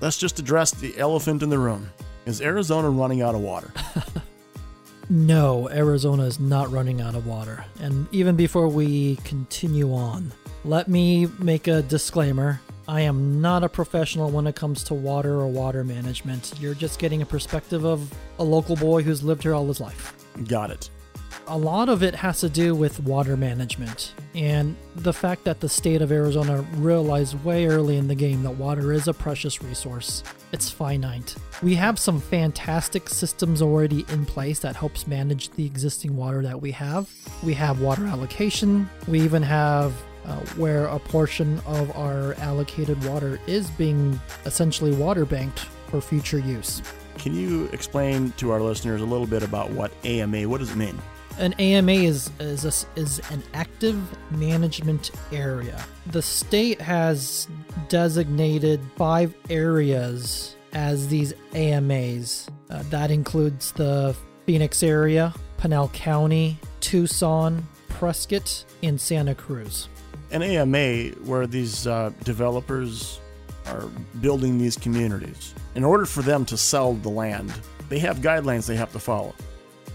let's just address the elephant in the room. Is Arizona running out of water? No, Arizona is not running out of water. And even before we continue on, let me make a disclaimer. I am not a professional when it comes to water or water management. You're just getting a perspective of a local boy who's lived here all his life. Got it. A lot of it has to do with water management and the fact that the state of Arizona realized way early in the game that water is a precious resource. It's finite. We have some fantastic systems already in place that helps manage the existing water that we have. We have water allocation. We even have uh, where a portion of our allocated water is being essentially water banked for future use. Can you explain to our listeners a little bit about what AMA? What does it mean? An AMA is is a, is an active management area. The state has designated five areas as these AMAs. Uh, that includes the Phoenix area, Pinal County, Tucson, Prescott, and Santa Cruz. An AMA where these uh, developers are building these communities. In order for them to sell the land, they have guidelines they have to follow.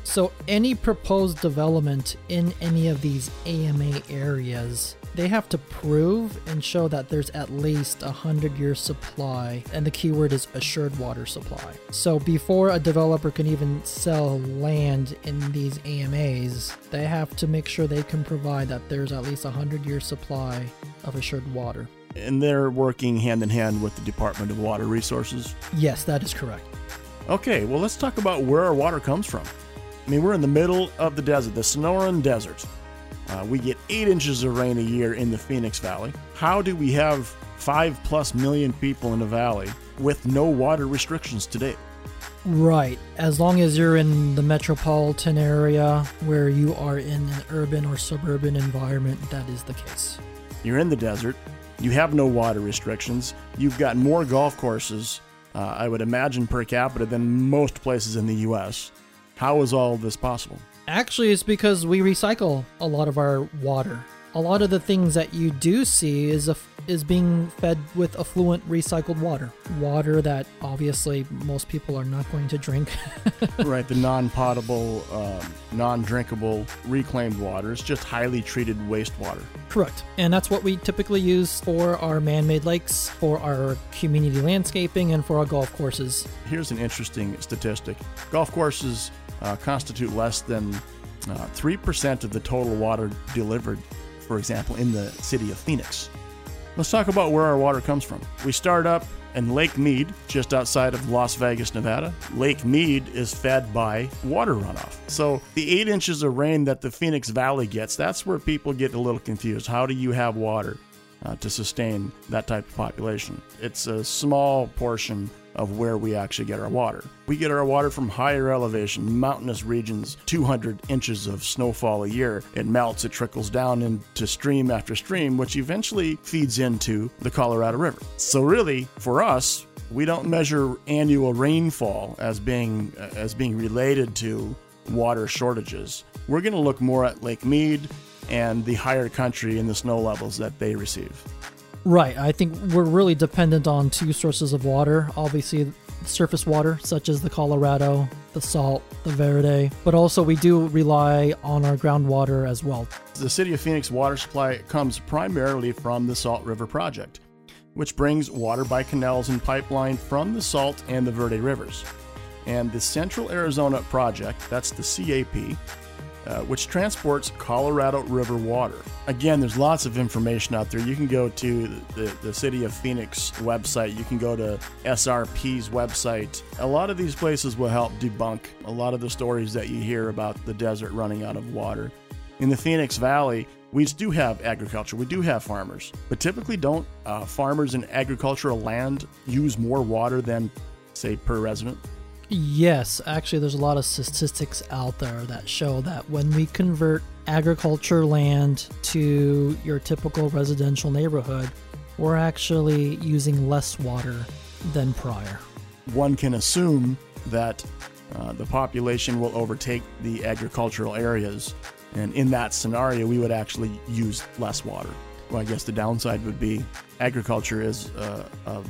So, any proposed development in any of these AMA areas, they have to prove and show that there's at least a 100 year supply, and the keyword is assured water supply. So, before a developer can even sell land in these AMAs, they have to make sure they can provide that there's at least a 100 year supply of assured water. And they're working hand in hand with the Department of Water Resources. Yes, that is correct. Okay, well, let's talk about where our water comes from. I mean, we're in the middle of the desert, the Sonoran Desert. Uh, we get eight inches of rain a year in the Phoenix Valley. How do we have five plus million people in the valley with no water restrictions today? Right. As long as you're in the metropolitan area where you are in an urban or suburban environment, that is the case. You're in the desert. You have no water restrictions. You've got more golf courses, uh, I would imagine, per capita than most places in the U.S. How is all this possible? Actually, it's because we recycle a lot of our water. A lot of the things that you do see is a, is being fed with effluent recycled water. Water that obviously most people are not going to drink. right, the non-potable, um, non-drinkable reclaimed water is just highly treated wastewater. Correct. And that's what we typically use for our man-made lakes, for our community landscaping, and for our golf courses. Here's an interesting statistic. Golf courses uh, constitute less than uh, 3% of the total water delivered for example, in the city of Phoenix. Let's talk about where our water comes from. We start up in Lake Mead, just outside of Las Vegas, Nevada. Lake Mead is fed by water runoff. So the eight inches of rain that the Phoenix Valley gets, that's where people get a little confused. How do you have water uh, to sustain that type of population? It's a small portion of where we actually get our water. We get our water from higher elevation, mountainous regions, 200 inches of snowfall a year. It melts, it trickles down into stream after stream, which eventually feeds into the Colorado River. So, really, for us, we don't measure annual rainfall as being as being related to water shortages. We're going to look more at Lake Mead and the higher country and the snow levels that they receive. Right. I think we're really dependent on two sources of water. Obviously, surface water, such as the Colorado, the salt, the Verde, but also we do rely on our groundwater as well. The City of Phoenix water supply comes primarily from the Salt River Project, which brings water by canals and pipeline from the Salt and the Verde rivers. And the Central Arizona Project, that's the CAP, uh, which transports Colorado River water. Again, there's lots of information out there. You can go to the, the City of Phoenix website, you can go to SRP's website. A lot of these places will help debunk a lot of the stories that you hear about the desert running out of water. In the Phoenix Valley, we do have agriculture, we do have farmers, but typically don't uh, farmers in agricultural land use more water than, say, per resident? Yes, actually, there's a lot of statistics out there that show that when we convert agriculture land to your typical residential neighborhood, we're actually using less water than prior. One can assume that uh, the population will overtake the agricultural areas, and in that scenario, we would actually use less water. Well, I guess the downside would be agriculture is uh, a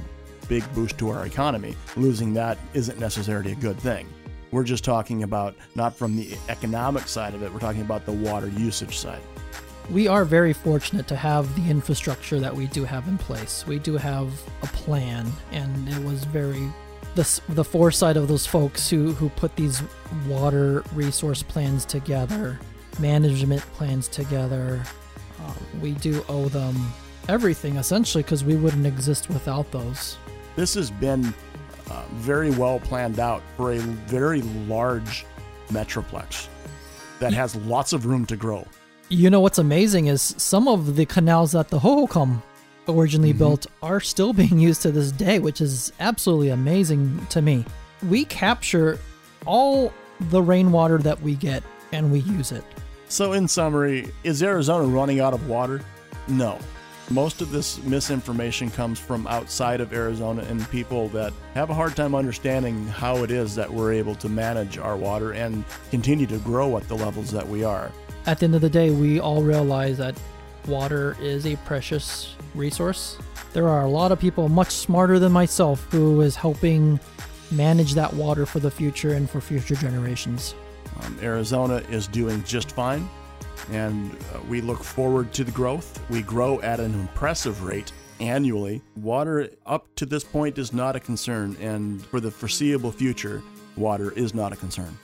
big boost to our economy. Losing that isn't necessarily a good thing. We're just talking about not from the economic side of it, we're talking about the water usage side. We are very fortunate to have the infrastructure that we do have in place. We do have a plan, and it was very the, the foresight of those folks who, who put these water resource plans together, management plans together. Uh, we do owe them everything essentially because we wouldn't exist without those. This has been uh, very well planned out for a very large metroplex that has lots of room to grow. You know what's amazing is some of the canals that the Hohokam originally mm-hmm. built are still being used to this day, which is absolutely amazing to me. We capture all the rainwater that we get and we use it. So, in summary, is Arizona running out of water? No. Most of this misinformation comes from outside of Arizona and people that have a hard time understanding how it is that we're able to manage our water and continue to grow at the levels that we are. At the end of the day, we all realize that water is a precious resource. There are a lot of people much smarter than myself who is helping manage that water for the future and for future generations. Um, Arizona is doing just fine, and uh, we look forward to the growth. We grow at an impressive rate annually. Water up to this point is not a concern, and for the foreseeable future, water is not a concern.